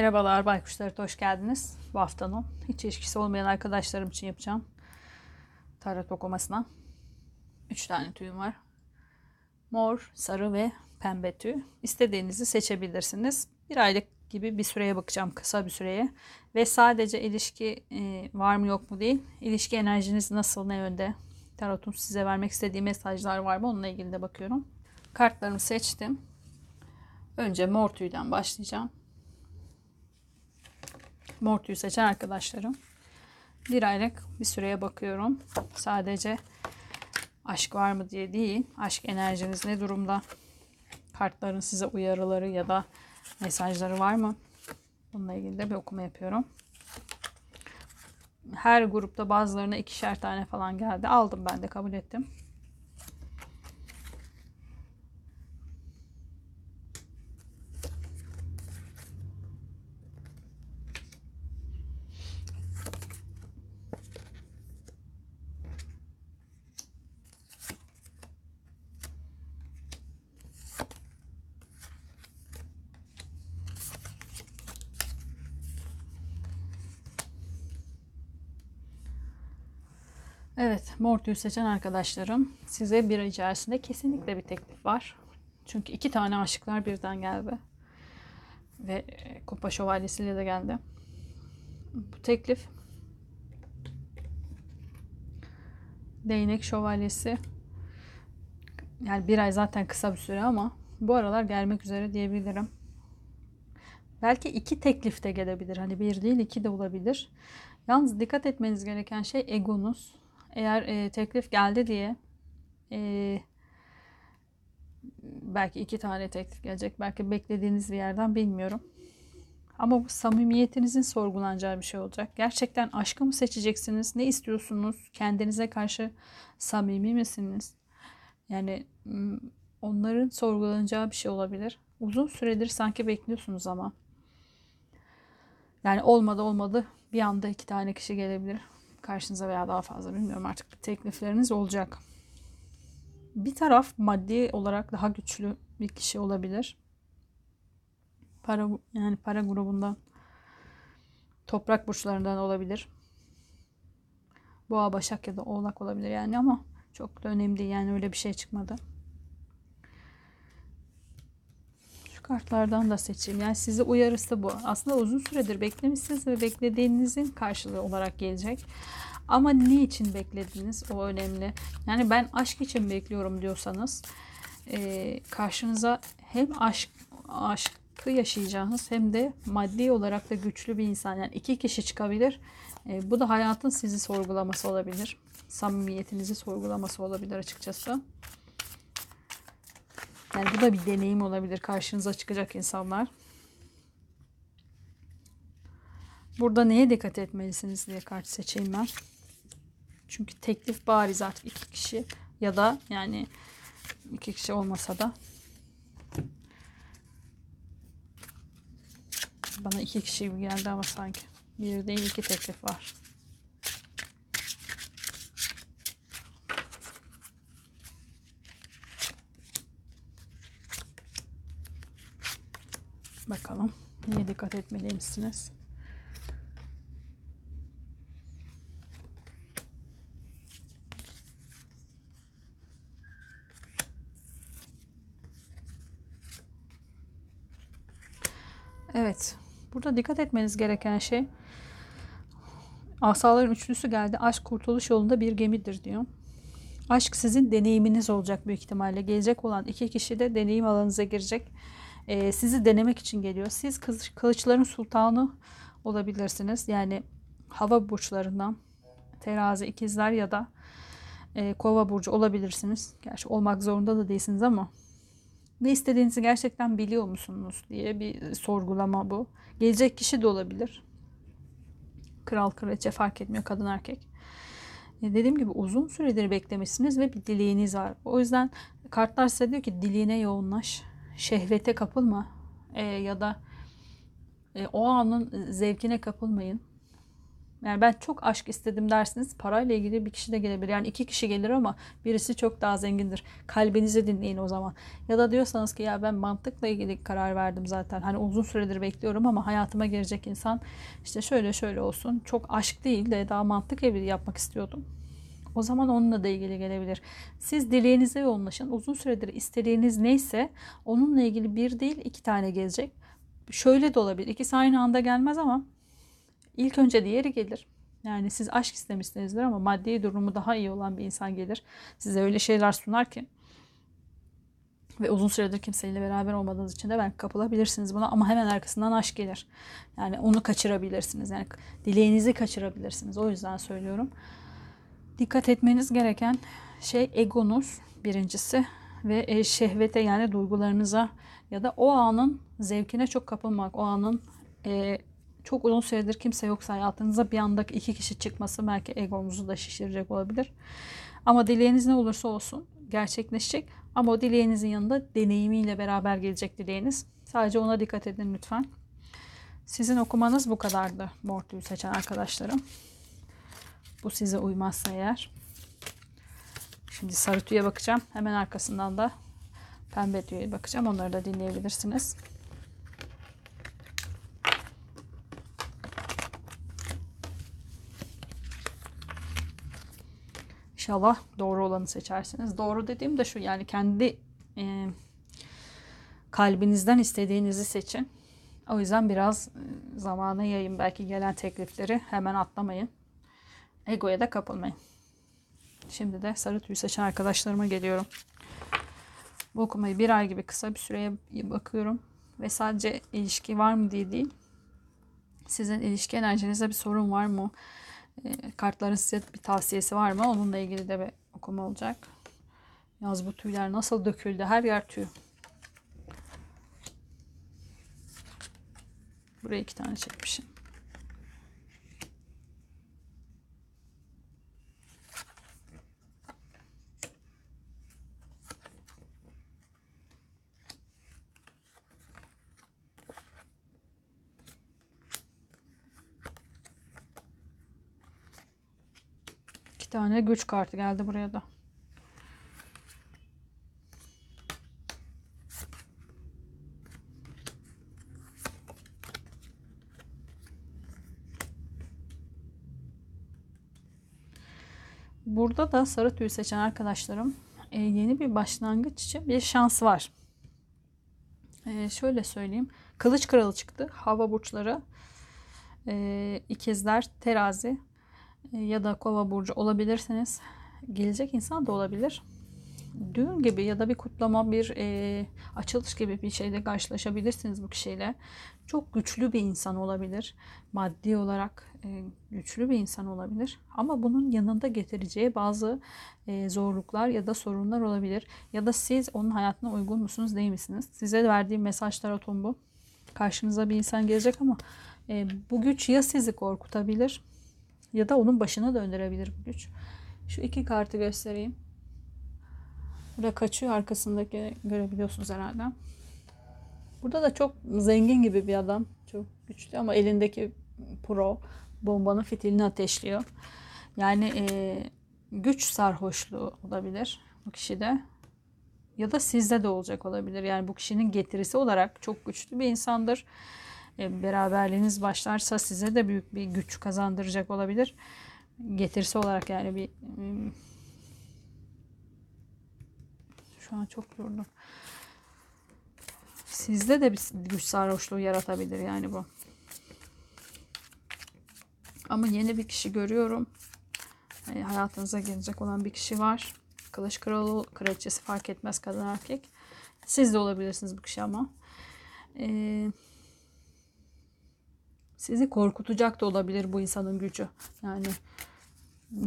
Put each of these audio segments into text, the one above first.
Merhabalar Baykuşlar, hoş geldiniz. Bu haftanın hiç ilişkisi olmayan arkadaşlarım için yapacağım tarot okumasına. Üç tane tüyüm var. Mor, sarı ve pembe tüy. İstediğinizi seçebilirsiniz. Bir aylık gibi bir süreye bakacağım, kısa bir süreye. Ve sadece ilişki e, var mı yok mu değil, ilişki enerjiniz nasıl, ne yönde, tarotun size vermek istediği mesajlar var mı onunla ilgili de bakıyorum. Kartlarımı seçtim. Önce mor tüyden başlayacağım. Mor tüyü seçen arkadaşlarım. Bir aylık bir süreye bakıyorum. Sadece aşk var mı diye değil. Aşk enerjiniz ne durumda? Kartların size uyarıları ya da mesajları var mı? Bununla ilgili de bir okuma yapıyorum. Her grupta bazılarına ikişer tane falan geldi. Aldım ben de kabul ettim. Evet, mor tüy seçen arkadaşlarım size bir ay içerisinde kesinlikle bir teklif var. Çünkü iki tane aşıklar birden geldi. Ve e, kupa şövalyesiyle de geldi. Bu teklif değnek şövalyesi yani bir ay zaten kısa bir süre ama bu aralar gelmek üzere diyebilirim. Belki iki teklif de gelebilir. Hani bir değil iki de olabilir. Yalnız dikkat etmeniz gereken şey egonuz. Eğer e, teklif geldi diye e, belki iki tane teklif gelecek. Belki beklediğiniz bir yerden bilmiyorum. Ama bu samimiyetinizin sorgulanacağı bir şey olacak. Gerçekten aşkı mı seçeceksiniz? Ne istiyorsunuz? Kendinize karşı samimi misiniz? Yani onların sorgulanacağı bir şey olabilir. Uzun süredir sanki bekliyorsunuz ama. Yani olmadı olmadı bir anda iki tane kişi gelebilir karşınıza veya daha fazla bilmiyorum artık teklifleriniz olacak. Bir taraf maddi olarak daha güçlü bir kişi olabilir. Para yani para grubundan toprak burçlarından olabilir. Boğa, Başak ya da Oğlak olabilir yani ama çok da önemli değil yani öyle bir şey çıkmadı. Şu kartlardan da seçeyim. Yani sizi uyarısı bu. Aslında uzun süredir beklemişsiniz ve beklediğinizin karşılığı olarak gelecek. Ama ne için beklediniz? O önemli. Yani ben aşk için bekliyorum diyorsanız e, karşınıza hem aşk aşkı yaşayacağınız hem de maddi olarak da güçlü bir insan. Yani iki kişi çıkabilir. E, bu da hayatın sizi sorgulaması olabilir. Samimiyetinizi sorgulaması olabilir açıkçası. Yani bu da bir deneyim olabilir. Karşınıza çıkacak insanlar. Burada neye dikkat etmelisiniz diye kart seçeyim ben. Çünkü teklif bariz artık iki kişi ya da yani iki kişi olmasa da bana iki kişi gibi geldi ama sanki bir değil iki teklif var. Bakalım. Neye dikkat etmelisiniz? Evet. Burada dikkat etmeniz gereken şey asaların üçlüsü geldi. Aşk kurtuluş yolunda bir gemidir diyor. Aşk sizin deneyiminiz olacak büyük ihtimalle. Gelecek olan iki kişi de deneyim alanınıza girecek. Ee, sizi denemek için geliyor. Siz kılıçların sultanı olabilirsiniz. Yani hava burçlarından terazi, ikizler ya da e, kova burcu olabilirsiniz. Gerçi olmak zorunda da değilsiniz ama ne istediğinizi gerçekten biliyor musunuz diye bir sorgulama bu. Gelecek kişi de olabilir. Kral, kraliçe fark etmiyor kadın erkek. E dediğim gibi uzun süredir beklemişsiniz ve bir dileğiniz var. O yüzden kartlar size diyor ki dileğine yoğunlaş. Şehvete kapılma. E, ya da e, o anın zevkine kapılmayın. Yani ben çok aşk istedim dersiniz parayla ilgili bir kişi de gelebilir. Yani iki kişi gelir ama birisi çok daha zengindir. Kalbinizi dinleyin o zaman. Ya da diyorsanız ki ya ben mantıkla ilgili karar verdim zaten. Hani uzun süredir bekliyorum ama hayatıma girecek insan işte şöyle şöyle olsun. Çok aşk değil de daha mantık evliliği yapmak istiyordum. O zaman onunla da ilgili gelebilir. Siz dileğinize yoğunlaşın. Uzun süredir istediğiniz neyse onunla ilgili bir değil iki tane gelecek. Şöyle de olabilir. İkisi aynı anda gelmez ama ilk önce diğeri gelir. Yani siz aşk istemişsinizdir ama maddi durumu daha iyi olan bir insan gelir. Size öyle şeyler sunar ki ve uzun süredir kimseyle beraber olmadığınız için de belki kapılabilirsiniz buna ama hemen arkasından aşk gelir. Yani onu kaçırabilirsiniz. Yani dileğinizi kaçırabilirsiniz. O yüzden söylüyorum. Dikkat etmeniz gereken şey egonuz birincisi ve e, şehvete yani duygularınıza ya da o anın zevkine çok kapılmak. O anın e, çok uzun süredir kimse yoksa hayatınıza bir anda iki kişi çıkması belki egonuzu da şişirecek olabilir. Ama dileğiniz ne olursa olsun gerçekleşecek. Ama o dileğinizin yanında deneyimiyle beraber gelecek dileğiniz. Sadece ona dikkat edin lütfen. Sizin okumanız bu kadardı Mortu'yu seçen arkadaşlarım. Bu size uymazsa eğer. Şimdi sarı tüye bakacağım. Hemen arkasından da pembe tüye bakacağım. Onları da dinleyebilirsiniz. İnşallah doğru olanı seçersiniz. Doğru dediğim de şu yani kendi e, kalbinizden istediğinizi seçin. O yüzden biraz e, zamana yayın belki gelen teklifleri hemen atlamayın. Egoya da kapılmayın. Şimdi de sarı tüy seçen arkadaşlarıma geliyorum. Bu okumayı bir ay gibi kısa bir süreye bakıyorum. Ve sadece ilişki var mı diye değil. Sizin ilişki enerjinizde bir sorun var mı? E, kartların size bir tavsiyesi var mı? Onunla ilgili de bir okuma olacak. Yaz bu tüyler nasıl döküldü? Her yer tüy. Buraya iki tane çekmişim. İki tane güç kartı geldi buraya da. Burada da sarı tüy seçen arkadaşlarım e, yeni bir başlangıç için bir şans var. E, şöyle söyleyeyim. Kılıç kralı çıktı. Hava burçları. E, terazi ya da kova burcu olabilirsiniz. Gelecek insan da olabilir. Düğün gibi ya da bir kutlama, bir e, açılış gibi bir şeyde karşılaşabilirsiniz bu kişiyle. Çok güçlü bir insan olabilir. Maddi olarak e, güçlü bir insan olabilir. Ama bunun yanında getireceği bazı e, zorluklar ya da sorunlar olabilir. Ya da siz onun hayatına uygun musunuz değil misiniz? Size verdiğim mesaj tarotun bu. Karşınıza bir insan gelecek ama e, bu güç ya sizi korkutabilir ya da onun başına döndürebilir bu güç. Şu iki kartı göstereyim. Burada kaçıyor arkasındaki görebiliyorsunuz herhalde. Burada da çok zengin gibi bir adam. Çok güçlü ama elindeki pro bombanın fitilini ateşliyor. Yani e, güç sarhoşluğu olabilir bu kişide. Ya da sizde de olacak olabilir. Yani bu kişinin getirisi olarak çok güçlü bir insandır. E, beraberliğiniz başlarsa size de büyük bir güç kazandıracak olabilir. Getirisi olarak yani bir şu an çok yordum. Sizde de bir güç sarhoşluğu yaratabilir yani bu. Ama yeni bir kişi görüyorum. Yani hayatınıza gelecek olan bir kişi var. Kılıç kralı, kraliçesi fark etmez kadın erkek. Siz de olabilirsiniz bu kişi ama. Ee, sizi korkutacak da olabilir bu insanın gücü. Yani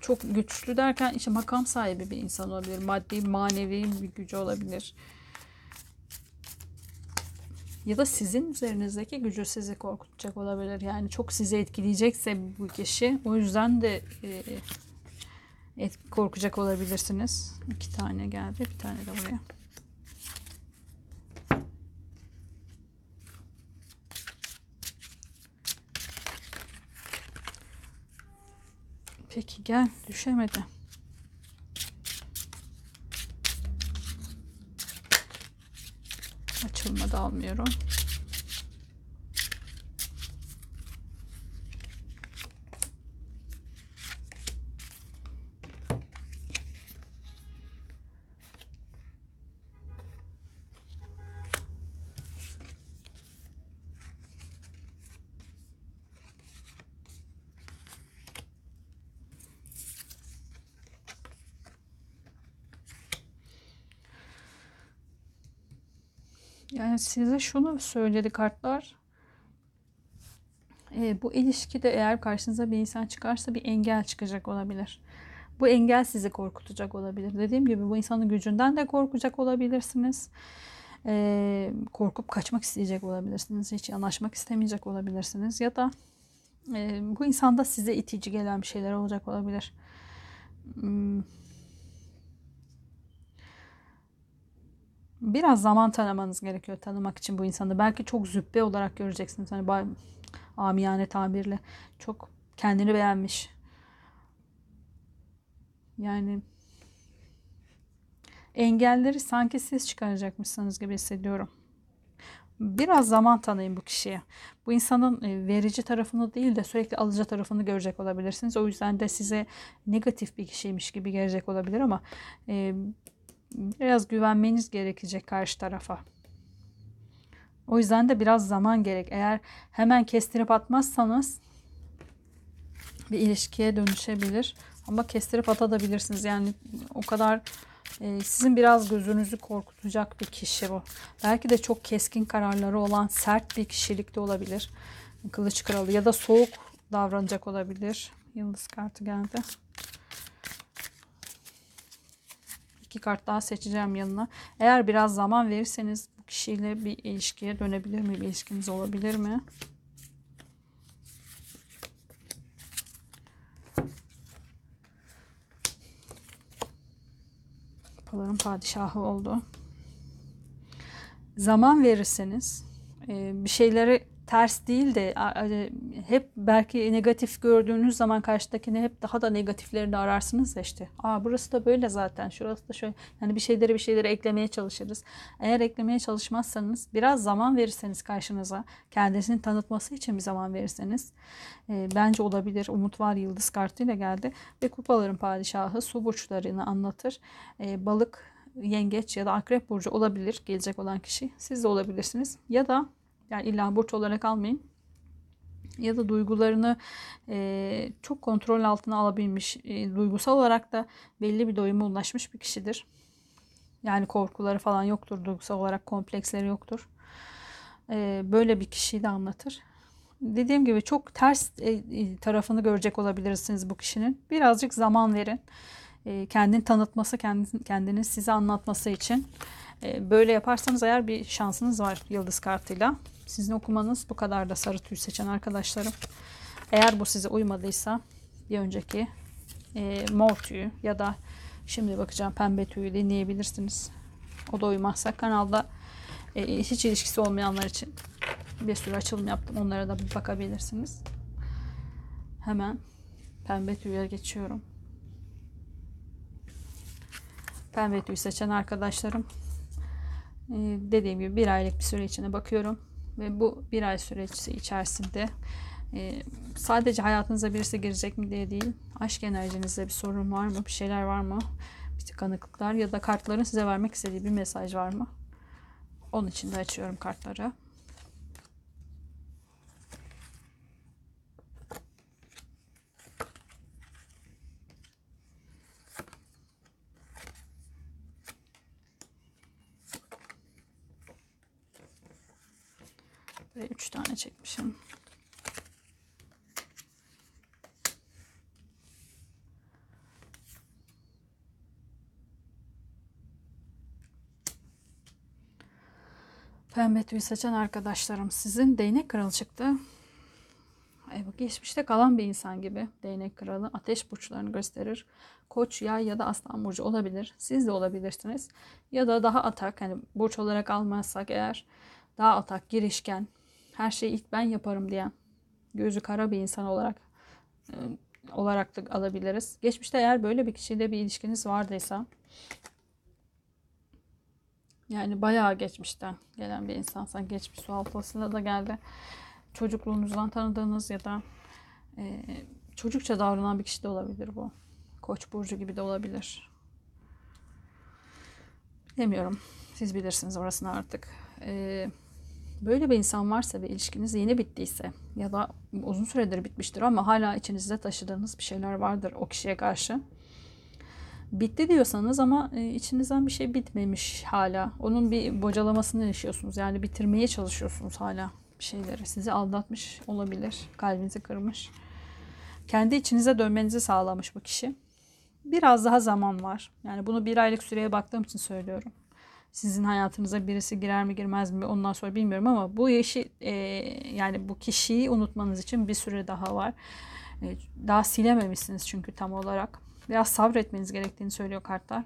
çok güçlü derken işte makam sahibi bir insan olabilir. Maddi, manevi bir gücü olabilir. Ya da sizin üzerinizdeki gücü sizi korkutacak olabilir. Yani çok sizi etkileyecekse bu kişi o yüzden de e, et, korkacak olabilirsiniz. İki tane geldi. Bir tane de buraya. Peki gel düşemedi. Açılmadı almıyorum. Size şunu söyledi kartlar. Ee, bu ilişkide eğer karşınıza bir insan çıkarsa bir engel çıkacak olabilir. Bu engel sizi korkutacak olabilir. Dediğim gibi bu insanın gücünden de korkacak olabilirsiniz. Ee, korkup kaçmak isteyecek olabilirsiniz. Hiç anlaşmak istemeyecek olabilirsiniz. Ya da e, bu insanda size itici gelen bir şeyler olacak olabilir. Hmm. Biraz zaman tanımanız gerekiyor tanımak için bu insanı. Belki çok züppe olarak göreceksiniz. Hani amiyane tabirle çok kendini beğenmiş. Yani engelleri sanki siz çıkaracakmışsınız gibi hissediyorum. Biraz zaman tanıyın bu kişiye. Bu insanın e, verici tarafını değil de sürekli alıcı tarafını görecek olabilirsiniz. O yüzden de size negatif bir kişiymiş gibi gelecek olabilir ama e, biraz güvenmeniz gerekecek karşı tarafa. O yüzden de biraz zaman gerek. Eğer hemen kestirip atmazsanız bir ilişkiye dönüşebilir. Ama kestirip atabilirsiniz. Yani o kadar e, sizin biraz gözünüzü korkutacak bir kişi bu. Belki de çok keskin kararları olan sert bir kişilik de olabilir. Kılıç kralı ya da soğuk davranacak olabilir. Yıldız kartı geldi. İki kart daha seçeceğim yanına. Eğer biraz zaman verirseniz bu kişiyle bir ilişkiye dönebilir mi? Bir ilişkiniz olabilir mi? Kupaların padişahı oldu. Zaman verirseniz e, bir şeyleri ters değil de hep belki negatif gördüğünüz zaman karşıdakini hep daha da negatiflerini ararsınız da işte. Aa burası da böyle zaten. Şurası da şöyle. Yani bir şeyleri bir şeyleri eklemeye çalışırız. Eğer eklemeye çalışmazsanız biraz zaman verirseniz karşınıza kendisini tanıtması için bir zaman verirseniz e, bence olabilir. Umut var yıldız kartıyla geldi ve kupaların padişahı su burçlarını anlatır. E, balık yengeç ya da akrep burcu olabilir gelecek olan kişi. Siz de olabilirsiniz. Ya da yani illa burç olarak almayın. Ya da duygularını e, çok kontrol altına alabilmiş, e, duygusal olarak da belli bir doyuma ulaşmış bir kişidir. Yani korkuları falan yoktur, duygusal olarak kompleksleri yoktur. E, böyle bir kişiyi de anlatır. Dediğim gibi çok ters e, e tarafını görecek olabilirsiniz bu kişinin. Birazcık zaman verin. E, kendini tanıtması, kendini, size anlatması için. Böyle yaparsanız eğer bir şansınız var yıldız kartıyla. Sizin okumanız bu kadar da sarı tüy seçen arkadaşlarım. Eğer bu size uymadıysa bir önceki e, mor tüyü ya da şimdi bakacağım pembe tüyü dinleyebilirsiniz. O da uymazsa kanalda e, hiç ilişkisi olmayanlar için bir sürü açılım yaptım. Onlara da bir bakabilirsiniz. Hemen pembe tüye geçiyorum. Pembe tüy seçen arkadaşlarım e, dediğim gibi bir aylık bir süre içine bakıyorum ve bu bir ay süreci içerisinde e, sadece hayatınıza birisi girecek mi diye değil, aşk enerjinizde bir sorun var mı, bir şeyler var mı, bir tıkanıklıklar ya da kartların size vermek istediği bir mesaj var mı? Onun için de açıyorum kartları. Ve 3 tane çekmişim. Pembe tüy saçan arkadaşlarım sizin değnek kralı çıktı. E, geçmişte kalan bir insan gibi değnek kralı ateş burçlarını gösterir. Koç, yay ya da aslan burcu olabilir. Siz de olabilirsiniz. Ya da daha atak hani burç olarak almazsak eğer daha atak, girişken, her şeyi ilk ben yaparım diyen, gözü kara bir insan olarak e, olarak da alabiliriz. Geçmişte eğer böyle bir kişiyle bir ilişkiniz vardıysa yani bayağı geçmişten gelen bir insansan geçmiş su haftasında da geldi. Çocukluğunuzdan tanıdığınız ya da e, çocukça davranan bir kişi de olabilir bu. Koç burcu gibi de olabilir. Demiyorum. Siz bilirsiniz orasını artık. Ee, böyle bir insan varsa ve ilişkiniz yeni bittiyse ya da uzun süredir bitmiştir ama hala içinizde taşıdığınız bir şeyler vardır o kişiye karşı. Bitti diyorsanız ama e, içinizden bir şey bitmemiş hala. Onun bir bocalamasını yaşıyorsunuz. Yani bitirmeye çalışıyorsunuz hala bir şeyleri. Sizi aldatmış olabilir. Kalbinizi kırmış. Kendi içinize dönmenizi sağlamış bu kişi. Biraz daha zaman var. Yani bunu bir aylık süreye baktığım için söylüyorum. Sizin hayatınıza birisi girer mi girmez mi ondan sonra bilmiyorum ama bu yaşı e, yani bu kişiyi unutmanız için bir süre daha var. E, daha silememişsiniz çünkü tam olarak. Biraz sabretmeniz gerektiğini söylüyor kartlar.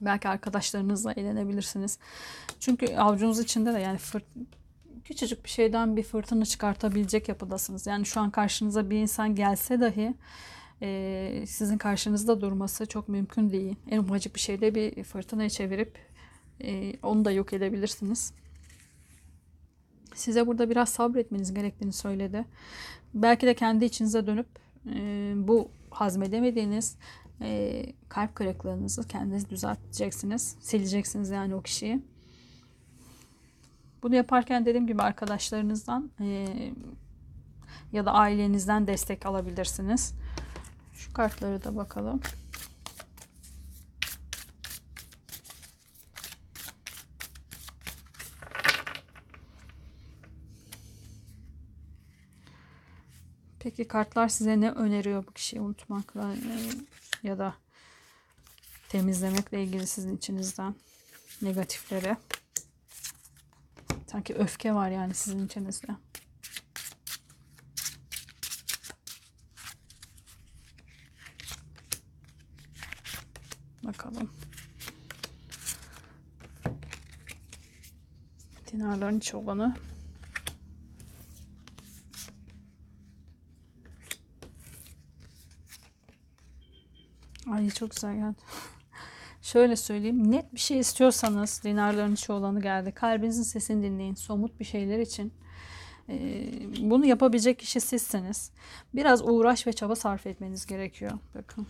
Belki arkadaşlarınızla eğlenebilirsiniz. Çünkü avucunuz içinde de yani fırt küçücük bir şeyden bir fırtına çıkartabilecek yapıdasınız. Yani şu an karşınıza bir insan gelse dahi e, sizin karşınızda durması çok mümkün değil. En ufacık bir şeyde bir fırtınaya çevirip e, onu da yok edebilirsiniz. Size burada biraz sabretmeniz gerektiğini söyledi. Belki de kendi içinize dönüp e, bu hazmedemediğiniz e, kalp kırıklığınızı kendiniz düzelteceksiniz. Sileceksiniz yani o kişiyi. Bunu yaparken dediğim gibi arkadaşlarınızdan e, ya da ailenizden destek alabilirsiniz. Şu kartları da bakalım. Peki kartlar size ne öneriyor bu kişiyi unutmakla ya da temizlemekle ilgili sizin içinizden negatifleri? Sanki öfke var yani sizin içinizde. Bakalım. Dinarların çobanı. Ay çok güzel geldi. Şöyle söyleyeyim. Net bir şey istiyorsanız dinarların çoğulanı geldi. Kalbinizin sesini dinleyin. Somut bir şeyler için. Ee, bunu yapabilecek kişi sizseniz. Biraz uğraş ve çaba sarf etmeniz gerekiyor. Bakın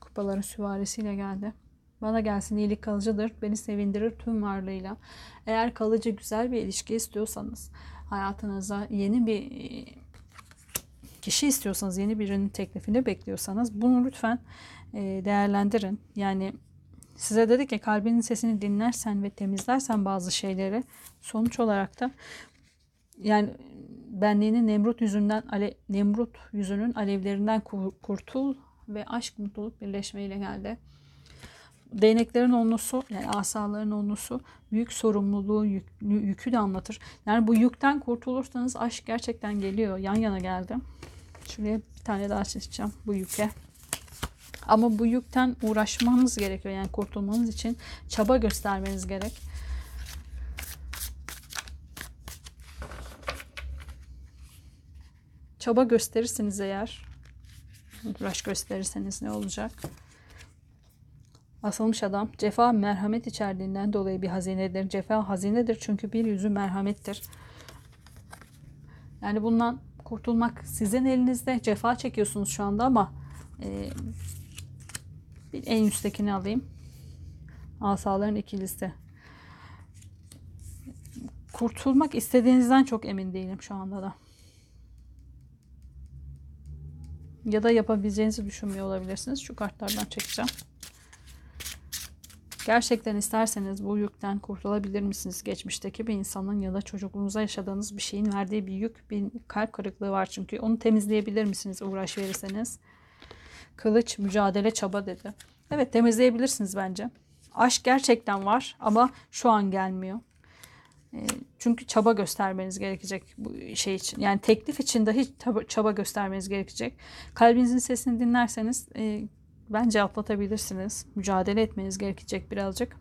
kupaların süvarisiyle geldi. Bana gelsin iyilik kalıcıdır. Beni sevindirir tüm varlığıyla. Eğer kalıcı güzel bir ilişki istiyorsanız hayatınıza yeni bir e, kişi istiyorsanız yeni birinin teklifini bekliyorsanız bunu lütfen e, değerlendirin. Yani size dedik ki kalbinin sesini dinlersen ve temizlersen bazı şeyleri sonuç olarak da yani benliğinin Nemrut yüzünden Nemrut yüzünün alevlerinden kurtul ve aşk mutluluk birleşmeyle geldi. Değneklerin onlusu yani asaların onlusu büyük sorumluluğu yük, yükü de anlatır. Yani bu yükten kurtulursanız aşk gerçekten geliyor. Yan yana geldi. Şuraya bir tane daha çizeceğim bu yüke. Ama bu yükten uğraşmanız gerekiyor. Yani kurtulmanız için çaba göstermeniz gerek. Çaba gösterirseniz eğer uğraş gösterirseniz ne olacak? Asılmış adam cefa merhamet içerdiğinden dolayı bir hazinedir. Cefa hazinedir çünkü bir yüzü merhamettir. Yani bundan kurtulmak sizin elinizde. Cefa çekiyorsunuz şu anda ama e, bir en üsttekini alayım. Asaların ikilisi. Kurtulmak istediğinizden çok emin değilim şu anda da. Ya da yapabileceğinizi düşünmüyor olabilirsiniz. Şu kartlardan çekeceğim. Gerçekten isterseniz bu yükten kurtulabilir misiniz? Geçmişteki bir insanın ya da çocukluğunuza yaşadığınız bir şeyin verdiği bir yük, bir kalp kırıklığı var çünkü. Onu temizleyebilir misiniz uğraş verirseniz? Kılıç, mücadele, çaba dedi. Evet temizleyebilirsiniz bence. Aşk gerçekten var ama şu an gelmiyor. E, çünkü çaba göstermeniz gerekecek bu şey için. Yani teklif için de hiç çaba göstermeniz gerekecek. Kalbinizin sesini dinlerseniz e, bence atlatabilirsiniz. Mücadele etmeniz gerekecek birazcık.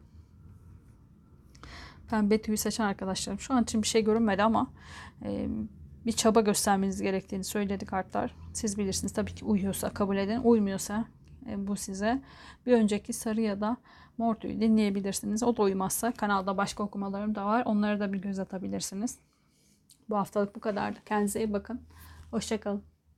Pembe tüyü seçen arkadaşlarım. Şu an için bir şey görünmedi ama e, bir çaba göstermeniz gerektiğini söyledi kartlar. Siz bilirsiniz tabii ki uyuyorsa kabul edin. Uymuyorsa e, bu size. Bir önceki sarı ya da mor tüyü dinleyebilirsiniz. O da uymazsa kanalda başka okumalarım da var. Onlara da bir göz atabilirsiniz. Bu haftalık bu kadardı. Kendinize iyi bakın. Hoşçakalın.